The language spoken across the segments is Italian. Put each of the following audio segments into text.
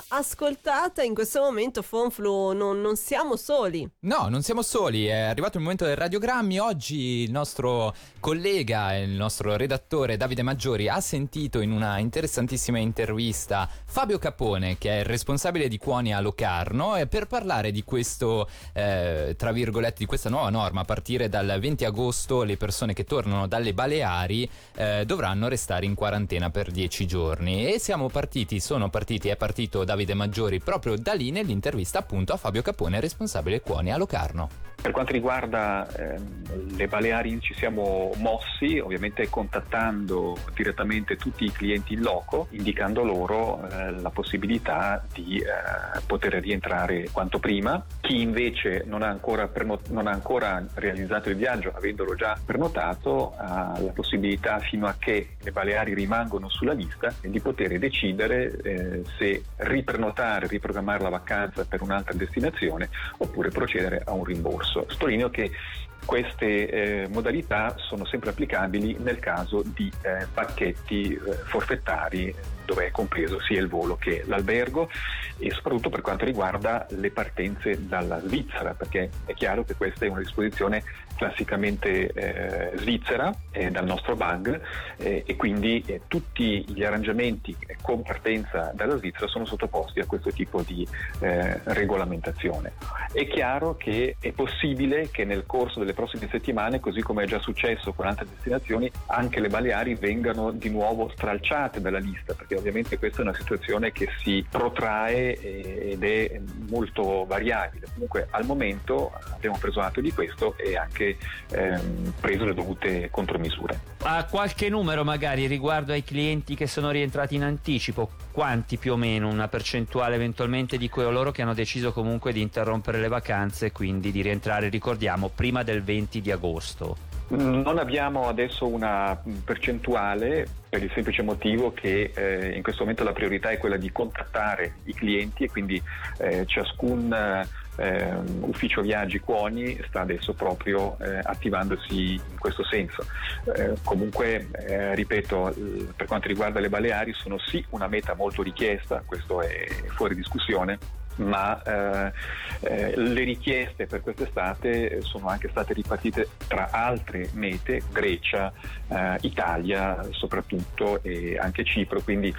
nostra ascoltata, in questo momento Fonflu non, non siamo soli. No, non siamo soli, è arrivato il momento del radiogrammi. Oggi il nostro collega, il nostro redattore Davide Maggiori ha sentito in una interessantissima intervista Fabio Capone, che è il responsabile di Cuoni a Locarno, per parlare di questo, eh, tra virgolette, di questa nuova norma. A partire dal 20 agosto le persone che tornano dalle Baleari eh, dovranno restare in quarantena per 10 giorni. E siamo partiti, sono partiti, è partito Davide Maggiori proprio da lì nell'intervista appunto a Fabio Capone, responsabile Cuoni a Locarno. Per quanto riguarda eh, le Baleari ci siamo mossi, ovviamente contattando direttamente tutti i clienti in loco, indicando loro eh, la possibilità di eh, poter rientrare quanto prima. Chi invece non ha, ancora prenot- non ha ancora realizzato il viaggio, avendolo già prenotato, ha la possibilità fino a che le Baleari rimangono sulla lista di poter decidere eh, se riprenotare, riprogrammare la vacanza per un'altra destinazione oppure procedere a un rimborso corso. Sottolineo che queste eh, modalità sono sempre applicabili nel caso di eh, pacchetti eh, forfettari dove è compreso sia il volo che l'albergo e soprattutto per quanto riguarda le partenze dalla Svizzera, perché è chiaro che questa è una disposizione classicamente eh, svizzera eh, dal nostro bug eh, e quindi eh, tutti gli arrangiamenti con partenza dalla Svizzera sono sottoposti a questo tipo di eh, regolamentazione. È chiaro che è possibile che nel corso delle prossime settimane, così come è già successo con altre destinazioni, anche le Baleari vengano di nuovo stralciate dalla lista, perché ovviamente questa è una situazione che si protrae ed è molto variabile. Comunque al momento abbiamo preso atto di questo e anche ehm, preso le dovute contromisure. Ha qualche numero magari riguardo ai clienti che sono rientrati in anticipo? Quanti più o meno, una percentuale eventualmente di coloro che hanno deciso comunque di interrompere le vacanze e quindi di rientrare, ricordiamo, prima del 20 di agosto? Non abbiamo adesso una percentuale per il semplice motivo che eh, in questo momento la priorità è quella di contattare i clienti e quindi eh, ciascun eh, ufficio viaggi Cuoni sta adesso proprio eh, attivandosi in questo senso. Eh, comunque, eh, ripeto, per quanto riguarda le Baleari sono sì una meta molto richiesta, questo è fuori discussione ma eh, eh, le richieste per quest'estate sono anche state ripartite tra altre mete, Grecia, eh, Italia soprattutto e anche Cipro, quindi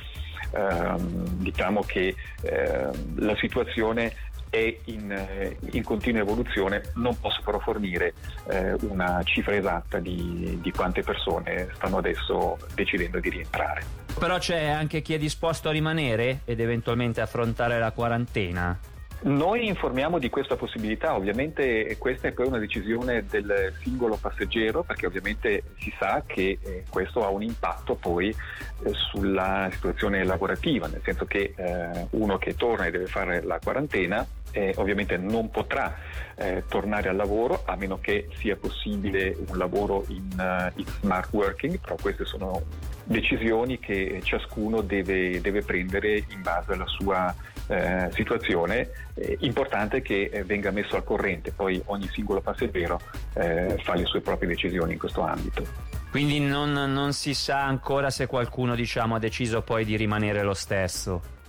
ehm, diciamo che ehm, la situazione è in, eh, in, continua evoluzione, non posso però fornire eh, una cifra esatta di, di quante persone stanno adesso decidendo di rientrare. Però c'è anche chi è disposto a rimanere ed eventualmente affrontare la quarantena? Noi informiamo di questa possibilità, ovviamente questa è poi una decisione del singolo passeggero perché ovviamente si sa che eh, questo ha un impatto poi eh, sulla situazione lavorativa, nel senso che eh, uno che torna e deve fare la quarantena eh, ovviamente non potrà eh, tornare al lavoro a meno che sia possibile un lavoro in, uh, in smart working, però queste sono decisioni che ciascuno deve, deve prendere in base alla sua eh, situazione. Eh, importante che eh, venga messo al corrente, poi ogni singolo passeggero eh, fa le sue proprie decisioni in questo ambito. Quindi non, non si sa ancora se qualcuno diciamo, ha deciso poi di rimanere lo stesso.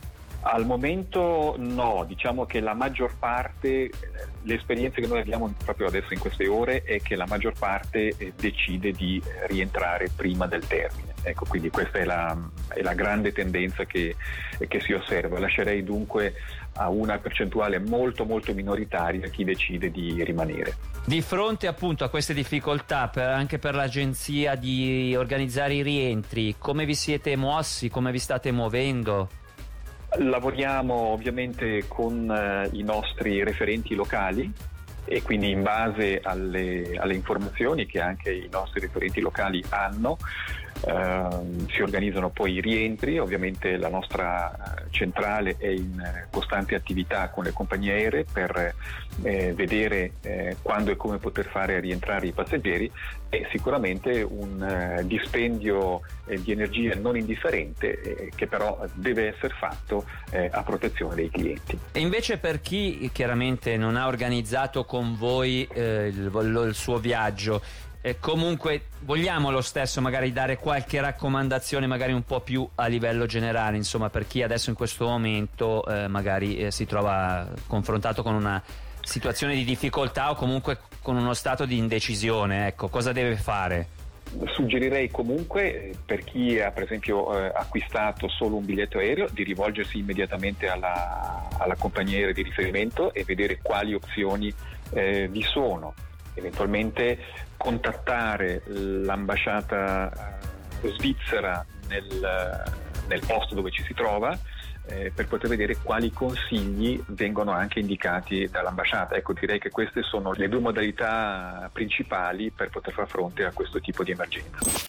Al momento no, diciamo che la maggior parte, le esperienze che noi abbiamo proprio adesso in queste ore è che la maggior parte eh, decide di rientrare prima del termine. Ecco, quindi questa è la, è la grande tendenza che, che, si osserva. Lascerei dunque a una percentuale molto molto minoritaria chi decide di rimanere. Di fronte appunto a queste difficoltà per, anche per l'agenzia di organizzare i rientri, come vi siete mossi, come vi state muovendo? Lavoriamo ovviamente con eh, i nostri referenti locali e quindi in base alle, alle, informazioni che anche i nostri referenti locali hanno Uh, si organizzano poi i rientri, ovviamente la nostra eh, centrale è in eh, costante attività con le compagnie aeree per eh, vedere eh, quando e come poter fare rientrare i passeggeri è sicuramente un eh, dispendio di energia non indifferente che però deve essere fatto a protezione dei clienti. E invece per chi chiaramente non ha organizzato con voi il, il suo viaggio, eh, comunque vogliamo lo stesso magari dare qualche raccomandazione magari un po' più a livello generale, insomma, per chi adesso in questo momento eh, magari eh, si trova confrontato con una situazione di difficoltà o comunque con uno stato di indecisione, ecco, cosa deve fare? Suggerirei comunque per chi ha per esempio eh, acquistato solo un biglietto aereo di rivolgersi immediatamente alla, alla compagnia aerea di riferimento e vedere quali opzioni eh, vi sono, eventualmente contattare l'ambasciata eh, svizzera nel, nel posto dove ci si trova eh, per poter vedere quali consigli vengono anche indicati dall'ambasciata. Ecco, direi che queste sono le due modalità principali per poter far fronte a questo tipo di emergenza.